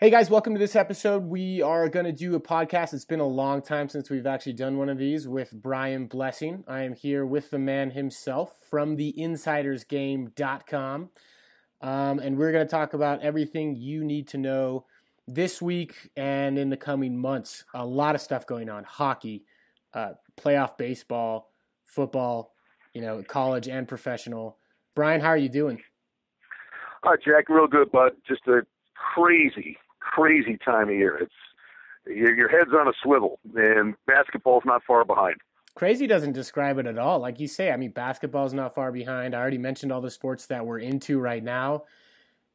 Hey guys, welcome to this episode. We are going to do a podcast. It's been a long time since we've actually done one of these with Brian Blessing. I am here with the man himself from the insidersgame.com. Um, and we're going to talk about everything you need to know this week and in the coming months. A lot of stuff going on hockey, uh, playoff baseball, football, you know, college and professional. Brian, how are you doing? Hi, Jack. Real good, bud. Just a crazy crazy time of year. It's your, your head's on a swivel, and basketball's not far behind. Crazy doesn't describe it at all. Like you say, I mean, basketball's not far behind. I already mentioned all the sports that we're into right now.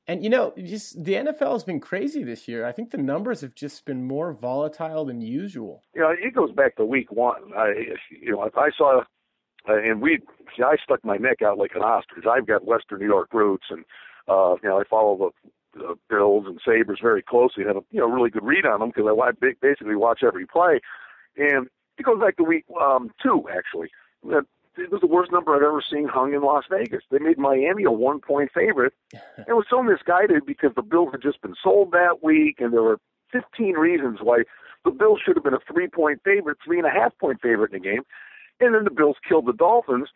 And you know, just the NFL has been crazy this year. I think the numbers have just been more volatile than usual. You know, it goes back to week one. I, you know, I saw, uh, and we, see, I stuck my neck out like an ostrich. I've got Western New York roots, and uh, you know, I follow the uh, Bills and Sabres very closely. Had a you know really good read on them because I basically watch every play. And it goes back to week um, two actually. It was the worst number I've ever seen hung in Las Vegas. They made Miami a one point favorite. It was so misguided because the Bills had just been sold that week, and there were 15 reasons why the Bills should have been a three point favorite, three and a half point favorite in the game. And then the Bills killed the Dolphins.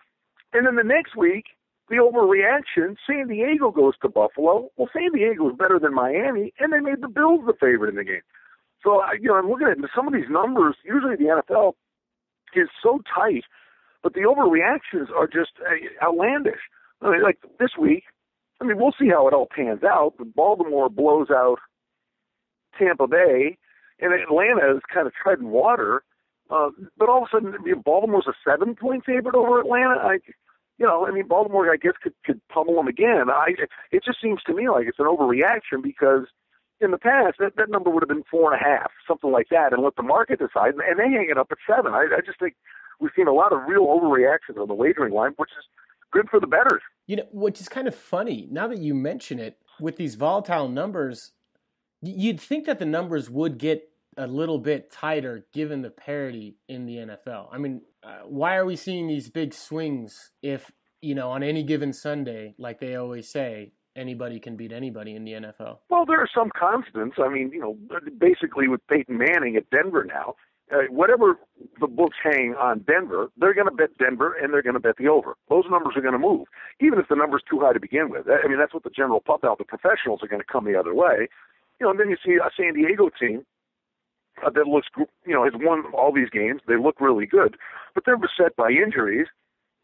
And then the next week, the overreaction. San Diego goes to Buffalo. Well, San Diego is better than Miami, and they made the Bills the favorite in the game. So, you know, I'm looking at some of these numbers. Usually, the NFL is so tight, but the overreactions are just uh, outlandish. I mean, like this week, I mean, we'll see how it all pans out. But Baltimore blows out Tampa Bay, and Atlanta is kind of treading water. Uh, but all of a sudden, Baltimore's a seven-point favorite over Atlanta. I, you know, I mean, Baltimore, I guess, could, could pummel them again. I, it just seems to me like it's an overreaction because in the past that, that number would have been four and a half, something like that, and let the market decide, and they hang it up at seven. I, I just think we've seen a lot of real overreactions on the wagering line, which is good for the bettors. You know, which is kind of funny. Now that you mention it, with these volatile numbers, you'd think that the numbers would get a little bit tighter given the parity in the NFL. I mean, why are we seeing these big swings if, you know, on any given Sunday, like they always say, anybody can beat anybody in the NFL? Well, there are some constants. I mean, you know, basically with Peyton Manning at Denver now, uh, whatever the books hang on Denver, they're going to bet Denver and they're going to bet the over. Those numbers are going to move, even if the number's too high to begin with. I mean, that's what the general pub out. The professionals are going to come the other way. You know, and then you see a San Diego team uh, that looks, you know, has won all these games. They look really good, but they're beset by injuries.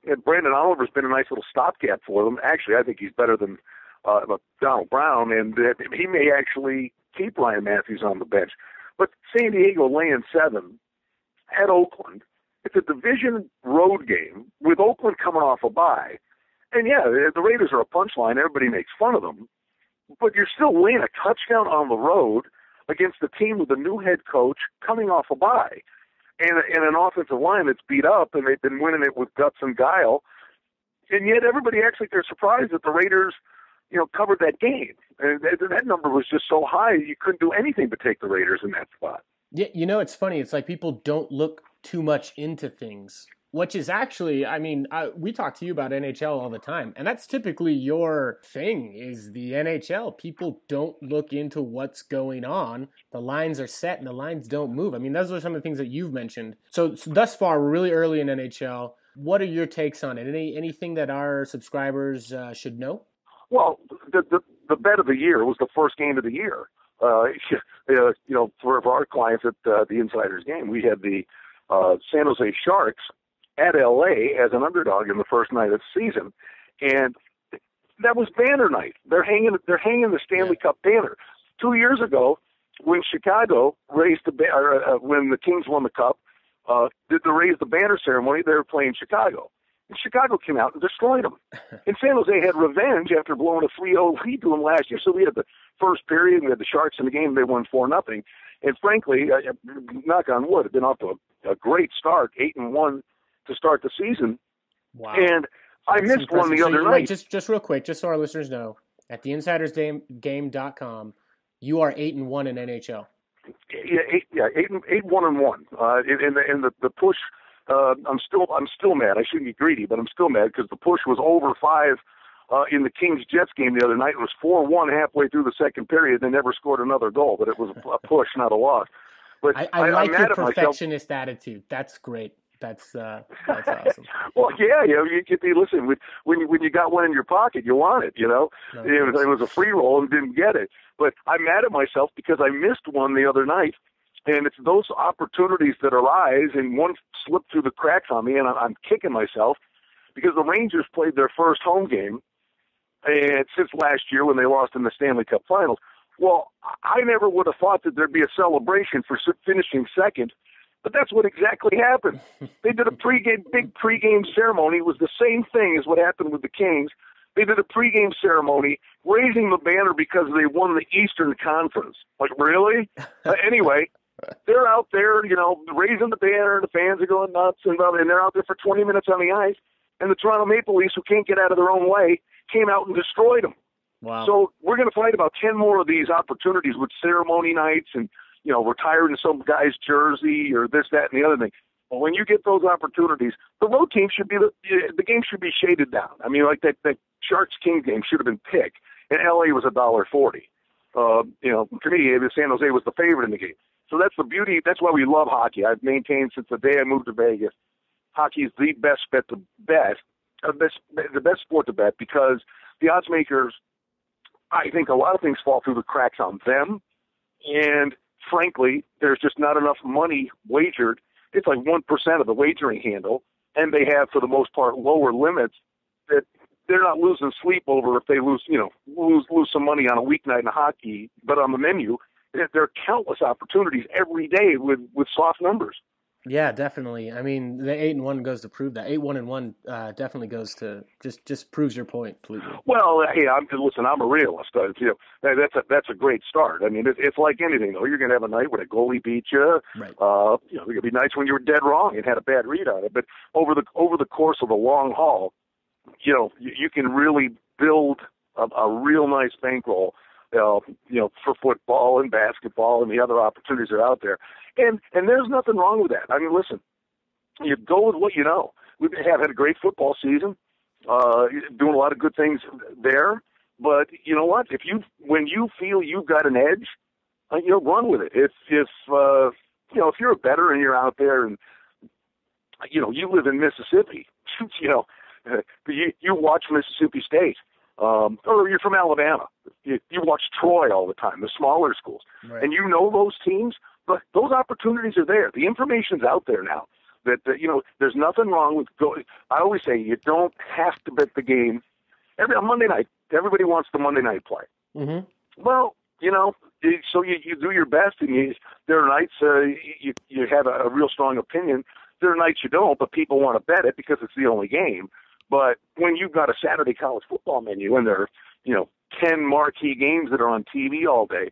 And Branden Oliver's been a nice little stopgap for them. Actually, I think he's better than uh, Donald Brown, and uh, he may actually keep Ryan Mathews on the bench. But San Diego laying seven at Oakland. It's a division road game with Oakland coming off a bye. And yeah, the Raiders are a punchline. Everybody makes fun of them. But you're still laying a touchdown on the road against a team with a new head coach coming off a bye and, and an offensive line that's beat up, and they've been winning it with guts and guile. And yet everybody acts like they're surprised that the Raiders, you know, covered that game. And that, that number was just so high, you couldn't do anything but take the Raiders in that spot. Yeah, you know, it's funny. It's like people don't look too much into things which is actually, I mean, I, we talk to you about NHL all the time, and that's typically your thing is the NHL. People don't look into what's going on. The lines are set and the lines don't move. I mean, those are some of the things that you've mentioned. So, so thus far, we're really early in NHL. What are your takes on it? Any anything that our subscribers uh, should know? Well, the, the the bet of the year was the first game of the year. Uh, you know, for, for our clients at uh, the Insiders game, we had the uh, San Jose Sharks at LA as an underdog in the first night of the season, and that was banner night. They're hanging they're hanging the Stanley Cup banner. Two years ago, when Chicago raised the or, uh, when the Kings won the cup, uh, did the raise the banner ceremony. They were playing Chicago. And Chicago came out and destroyed them. and San Jose had revenge after blowing a 3-0 lead to them last year. So we had the first period, we had the Sharks in the game, they won 4 nothing. And frankly, uh, knock on wood, have been off to a, a great start, 8 and 1 to start the season. Wow. And I That's missed one the so other night. Wait, just just real quick, just so our listeners know, at the insidersgame.com, you are eight and one in NHL. Yeah, eight, yeah, eight, eight, one and one. Uh, in the in the the push, uh, I'm still I'm still mad. I shouldn't be greedy, but I'm still mad because the push was over five uh, in the Kings Jets game the other night. It was 4 1 halfway through the second period. They never scored another goal, but it was a push, not a loss. But I, I, I like your perfectionist myself. attitude. That's great. That's uh, that's awesome. well, yeah, you know, you get the listen when when when you got one in your pocket, you want it. You know, no, it, was, it was a free roll and didn't get it. But I'm mad at myself because I missed one the other night, and it's those opportunities that arise, and one slipped through the cracks on me, and I'm kicking myself because the Rangers played their first home game, and since last year when they lost in the Stanley Cup Finals. Well, I never would have thought that there'd be a celebration for finishing second but that's what exactly happened. They did a pregame, big pregame ceremony. It was the same thing as what happened with the Kings. They did a pregame ceremony raising the banner because they won the Eastern Conference. Like, really? uh, anyway, they're out there, you know, raising the banner. The fans are going nuts, and, and they're out there for 20 minutes on the ice. And the Toronto Maple Leafs, who can't get out of their own way, came out and destroyed them. Wow. So we're going to find about 10 more of these opportunities with ceremony nights and you know, retiring some guy's jersey or this, that, and the other thing. But when you get those opportunities, the road team should be the the game should be shaded down. I mean, like that that Sharks King game should have been picked, and LA was a dollar forty. Uh, you know, to me, San Jose was the favorite in the game. So that's the beauty. That's why we love hockey. I've maintained since the day I moved to Vegas, hockey is the best bet to bet, uh, best the best sport to bet because the odds makers. I think a lot of things fall through the cracks on them, and frankly, there's just not enough money wagered. It's like 1% of the wagering handle, and they have, for the most part, lower limits that they're not losing sleep over if they lose, you know, lose lose some money on a weeknight in hockey, but on the menu, there are countless opportunities every day with with soft numbers. Yeah, definitely. I mean, the eight and one goes to prove that. Eight one and one uh, definitely goes to just just proves your point completely. Well, hey, I'm listen. I'm a realist. Uh, you know, that's a that's a great start. I mean, it, it's like anything though. You're gonna have a night when a goalie beat you. Right. Uh, you know, could be nights when you were dead wrong and had a bad read on it. But over the over the course of the long haul, you know, you, you can really build a, a real nice bankroll uh, you know, for football and basketball and the other opportunities that are out there. And and there's nothing wrong with that. I mean, listen, you go with what you know. We have had a great football season, uh, doing a lot of good things there. But you know what? If you when you feel you've got an edge, uh, you know, run with it. If if uh, you know if you're a bettor and you're out there and you know you live in Mississippi, you know, you you watch Mississippi State um, or you're from Alabama. You, you watch Troy all the time, the smaller schools, right. and you know those teams. But those opportunities are there. The information's out there now. That, that you know, there's nothing wrong with going. I always say you don't have to bet the game every on Monday night. Everybody wants the Monday night play. Mm-hmm. Well, you know, so you you do your best, and you, there are nights uh, you you have a, a real strong opinion. There are nights you don't, but people want to bet it because it's the only game. But when you've got a Saturday college football menu and there are, you know, 10 marquee games that are on TV all day,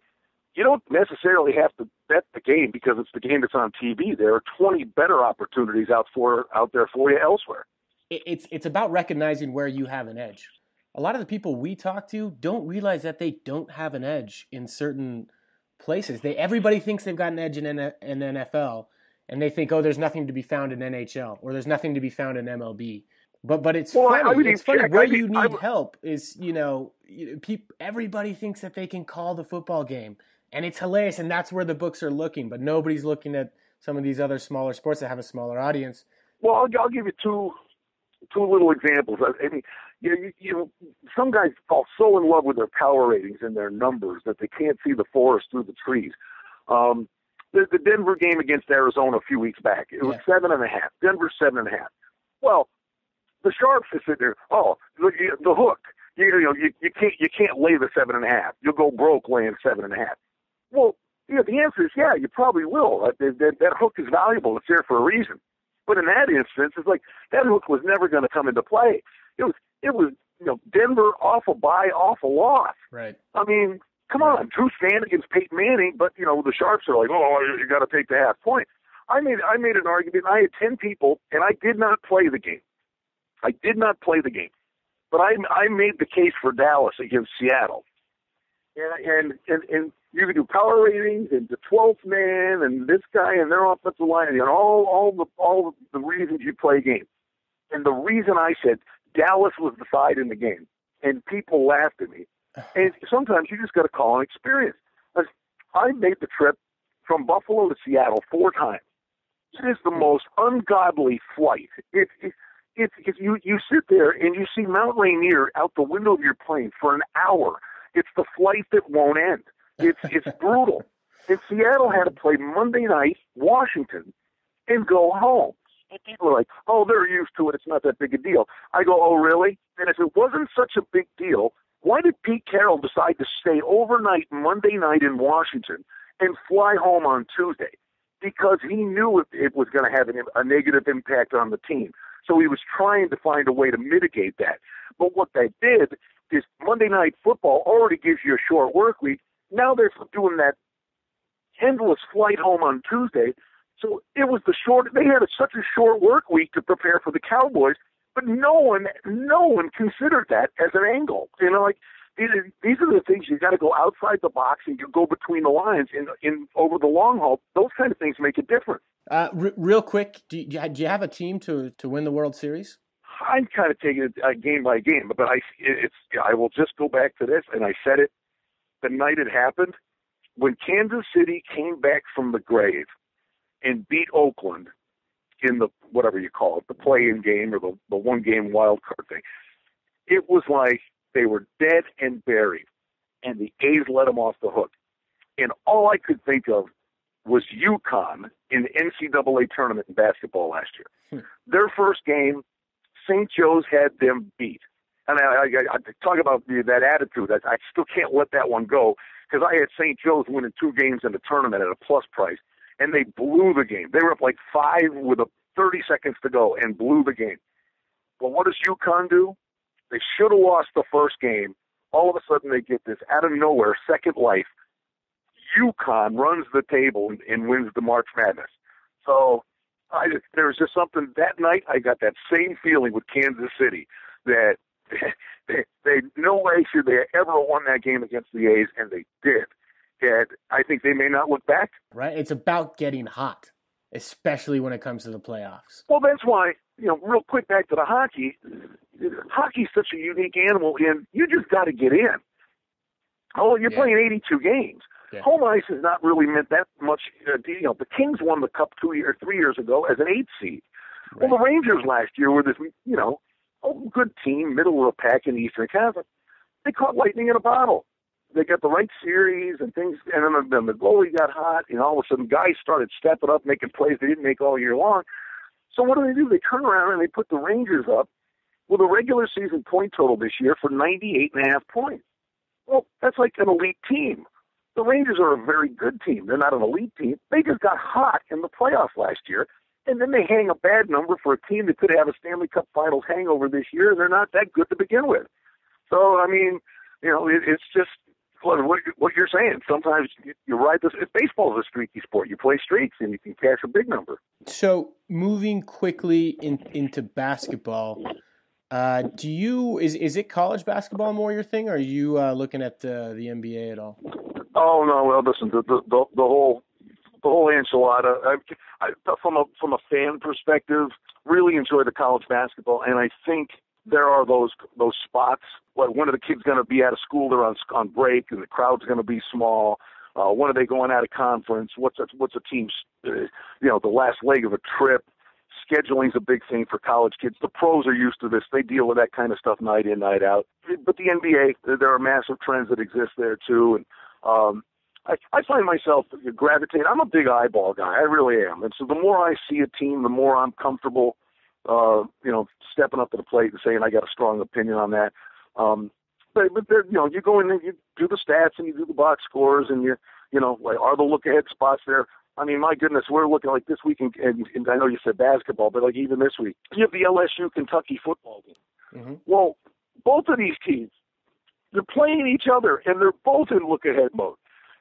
you don't necessarily have to bet the game because it's the game that's on TV. There are 20 better opportunities out for out there for you elsewhere. It's it's about recognizing where you have an edge. A lot of the people we talk to don't realize that they don't have an edge in certain places. They everybody thinks they've got an edge in, in NFL, and they think, oh, there's nothing to be found in NHL or there's nothing to be found in MLB. But but it's well, funny. I, I it's funny check. where you need help is you know peop, everybody thinks that they can call the football game, and it's hilarious, and that's where the books are looking. But nobody's looking at some of these other smaller sports that have a smaller audience. Well, I'll, I'll give you two two little examples. I mean, you, you, you know, some guys fall so in love with their power ratings and their numbers that they can't see the forest through the trees. Um, the, the Denver game against Arizona a few weeks back, it was yeah. seven and a half. Denver seven and a half. Well, the sharps are sitting there. Oh, the, the hook. You, you know, you, you can't you can't lay the seven and a half. You'll go broke laying seven and a half. Well, you know, the answer is yeah, you probably will. That, that, that hook is valuable. It's there for a reason. But in that instance, it's like that hook was never going to come into play. It was it was you know Denver off a bye, off a loss. Right. I mean, come on, stand against Peyton Manning, but you know the sharps are like, oh, you got to take the half point. I made I made an argument. I had ten people, and I did not play the game. I did not play the game, but I I made the case for Dallas against Seattle, and and and, and you can do power ratings and the 12th man and this guy and their offensive line and all all the all the reasons you play a game. And the reason I said Dallas was the side in the game and people laughed at me. And sometimes you just got to call an experience. I made the trip from Buffalo to Seattle four times. It is the hmm. most ungodly flight. It, it, it's it, you you sit there and you see Mount Rainier out the window of your plane for an hour. It's the flight that won't end. It's it's brutal. And Seattle had to play Monday night Washington and go home. And people are like, "Oh, they're used to it. It's not that big a deal." I go, "Oh, really?" And if it wasn't such a big deal, why did Pete Carroll decide to stay overnight Monday night in Washington and fly home on Tuesday? Because he knew it, it was going to have an, a negative impact on the team. So he was trying to find a way to mitigate that. But what they did is Monday night football already gives you a short work week. Now they're doing that endless flight home on Tuesday. So it was the short. They had a, such a short work week to prepare for the Cowboys but no one, no one considered that as an angle. You know, like these are, these are the things you got to go outside the box and you go between the lines. In in over the long haul, those kind of things make a difference. Uh, r- real quick, do you, do you have a team to to win the World Series? I'm kind of taking it uh, game by game, but I it's I will just go back to this, and I said it the night it happened when Kansas City came back from the grave and beat Oakland in the whatever you call it, the play-in game or the the one game wild card thing. It was like they were dead and buried, and the A's let them off the hook. And all I could think of was UConn in the NCAA tournament in basketball last year. Hmm. Their first game, St. Joe's had them beat. And I, I, I talk about the, that attitude. I, I still can't let that one go because I had St. Joe's winning two games in the tournament at a plus price and they blew the game. They were up like five with a 30 seconds to go and blew the game. Well, what does UConn do? They should have lost the first game. All of a sudden, they get this out of nowhere second life. UConn runs the table and, and wins the March Madness. So I, there was just something that night. I got that same feeling with Kansas City that they, they no way should they ever won that game against the A's, and they did and I think they may not look back. Right. It's about getting hot, especially when it comes to the playoffs. Well, that's why you know, real quick back to the hockey. Hockey's such a unique animal, and you just got to get in. Oh, you're yeah. playing 82 games. Yeah. Home ice has not really meant that much. Uh, you know, the Kings won the cup two years, three years ago as an eight seed. Right. Well, the Rangers last year were this, you know, a good team, middle of the pack in the Eastern Conference. They caught lightning in a bottle they got the right series and things, and then the, then the goalie got hot, and all of a sudden guys started stepping up, making plays they didn't make all year long. So what do they do? They turn around and they put the Rangers up with a regular season point total this year for 98 and a half points. Well, that's like an elite team. The Rangers are a very good team. They're not an elite team. They just got hot in the playoffs last year, and then they hang a bad number for a team that could have a Stanley Cup Finals hangover this year. They're not that good to begin with. So I mean, you know, it, it's just what, what you're saying. Sometimes you ride this. Baseball is a streaky sport. You play streaks and you can cash a big number. So moving quickly in, into basketball, uh, do you is is it college basketball more your thing, or are you uh, looking at the the NBA at all? Oh no, well listen, the the, the, the whole the whole enchilada. I, I, from a from a fan perspective, really enjoy the college basketball, and I think there are those those spots. Like one of the kids going to be out of school, they're on on break, and the crowd's going to be small. Uh, when are they going out of conference? What's a, what's a team's uh, you know the last leg of a trip? Scheduling's a big thing for college kids. The pros are used to this; they deal with that kind of stuff night in, night out. But the NBA, there are massive trends that exist there too, and um, I, I find myself gravitating. I'm a big eyeball guy, I really am, and so the more I see a team, the more I'm comfortable uh, you know, stepping up to the plate and saying I got a strong opinion on that. Um, but but there, you know, you go in and you do the stats and you do the box scores and you you know, like are the look ahead spots there? I mean, my goodness, we're looking like this week, and, and, and I know you said basketball, but like even this week, you have the LSU Kentucky football game. Mm-hmm. Well, both of these teams, they're playing each other, and they're both in look ahead mode.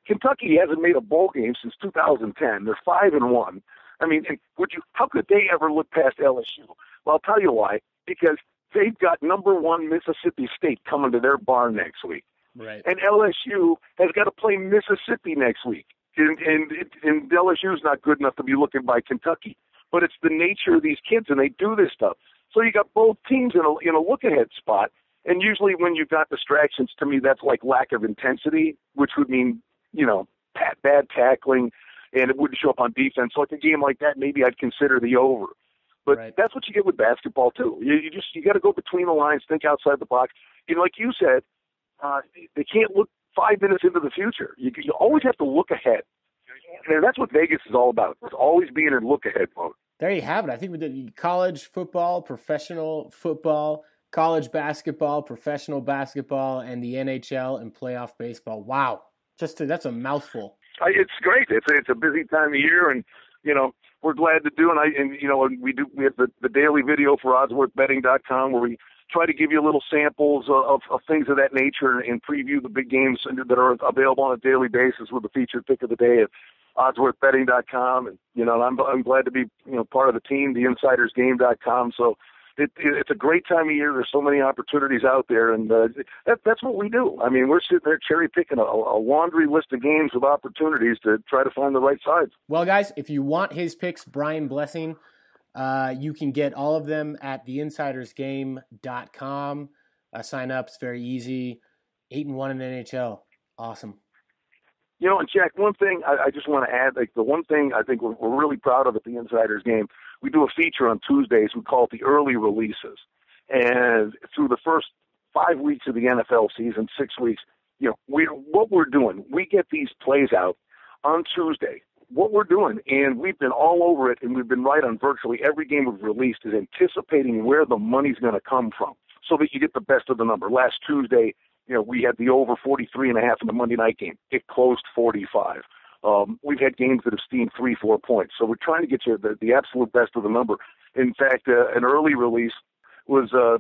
Kentucky hasn't made a bowl game since 2010. They're five and one. I mean, and would you? How could they ever look past LSU? Well, I'll tell you why. Because they've got number one Mississippi State coming to their barn next week, right? And LSU has got to play Mississippi next week, and and, and LSU's not good enough to be looking by Kentucky. But it's the nature of these kids, and they do this stuff. So you got both teams in a in a look ahead spot, And usually when you've got distractions, to me, that's like lack of intensity, which would mean, you know, bad tackling, and it wouldn't show up on defense. So like a game like that, maybe I'd consider the over. But right. that's what you get with basketball too. You, you just you got to go between the lines, think outside the box. You know, like you said, uh, they can't look five minutes into the future. You, you always have to look ahead, and that's what Vegas is all about. It's always being in look ahead mode. There you have it. I think we did college football, professional football, college basketball, professional basketball, and the NHL and playoff baseball. Wow, just to, that's a mouthful. It's great. It's a, it's a busy time of year, and you know we're glad to do. And I and you know we do we have the, the daily video for OddsworthBetting.com where we try to give you little samples of, of things of that nature and preview the big games that are available on a daily basis with the featured pick of the day at oddsworthbetting.com. And, you know, I'm, I'm glad to be, you know, part of the team, the insidersgame.com. So it, it, it's a great time of year. There's so many opportunities out there, and uh, that, that's what we do. I mean, we're sitting there cherry picking a, a laundry list of games with opportunities to try to find the right sides. Well, guys, if you want his picks, Brian Blessing, uh, you can get all of them at theinsidersgame.com. Uh, sign up; it's very easy. Eight and one in the NHL, awesome. You know, and Jack, one thing I, I just want to add, like the one thing I think we're, we're really proud of at the Insiders Game, we do a feature on Tuesdays. We call it the early releases, and through the first five weeks of the NFL season, six weeks, you know, we what we're doing, we get these plays out on Tuesday. What we're doing, and we've been all over it, and we've been right on virtually every game we've released, is anticipating where the money's going to come from, so that you get the best of the number. Last Tuesday, you know, we had the over 43 and a half in the Monday night game. It closed 45. Um, we've had games that have steamed three, four points. So we're trying to get you the, the absolute best of the number. In fact, uh, an early release was uh,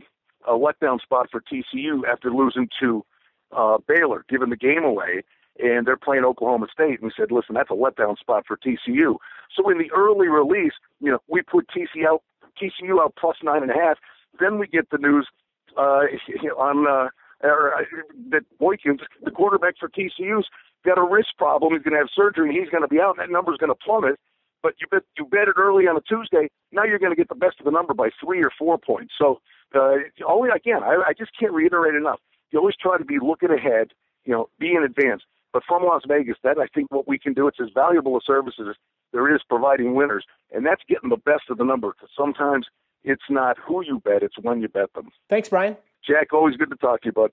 a letdown spot for TCU after losing to uh, Baylor, giving the game away, and they're playing Oklahoma State. And we said, listen, that's a letdown spot for TCU. So in the early release, you know, we put TCU out, TCU out plus nine and a half. Then we get the news uh, on uh, or uh, that Boykins, the quarterback for TCU's, got a wrist problem. He's going to have surgery, and he's going to be out. And that number's going to plummet. But you bet you bet it early on a Tuesday. Now you're going to get the best of the number by three or four points. So, uh, only again, I, I just can't reiterate enough. You always try to be looking ahead. You know, be in advance. But from Las Vegas, that I think what we can do. It's as valuable a service as there is providing winners, and that's getting the best of the number. Because sometimes it's not who you bet; it's when you bet them. Thanks, Brian. Jack, always good to talk to you, bud.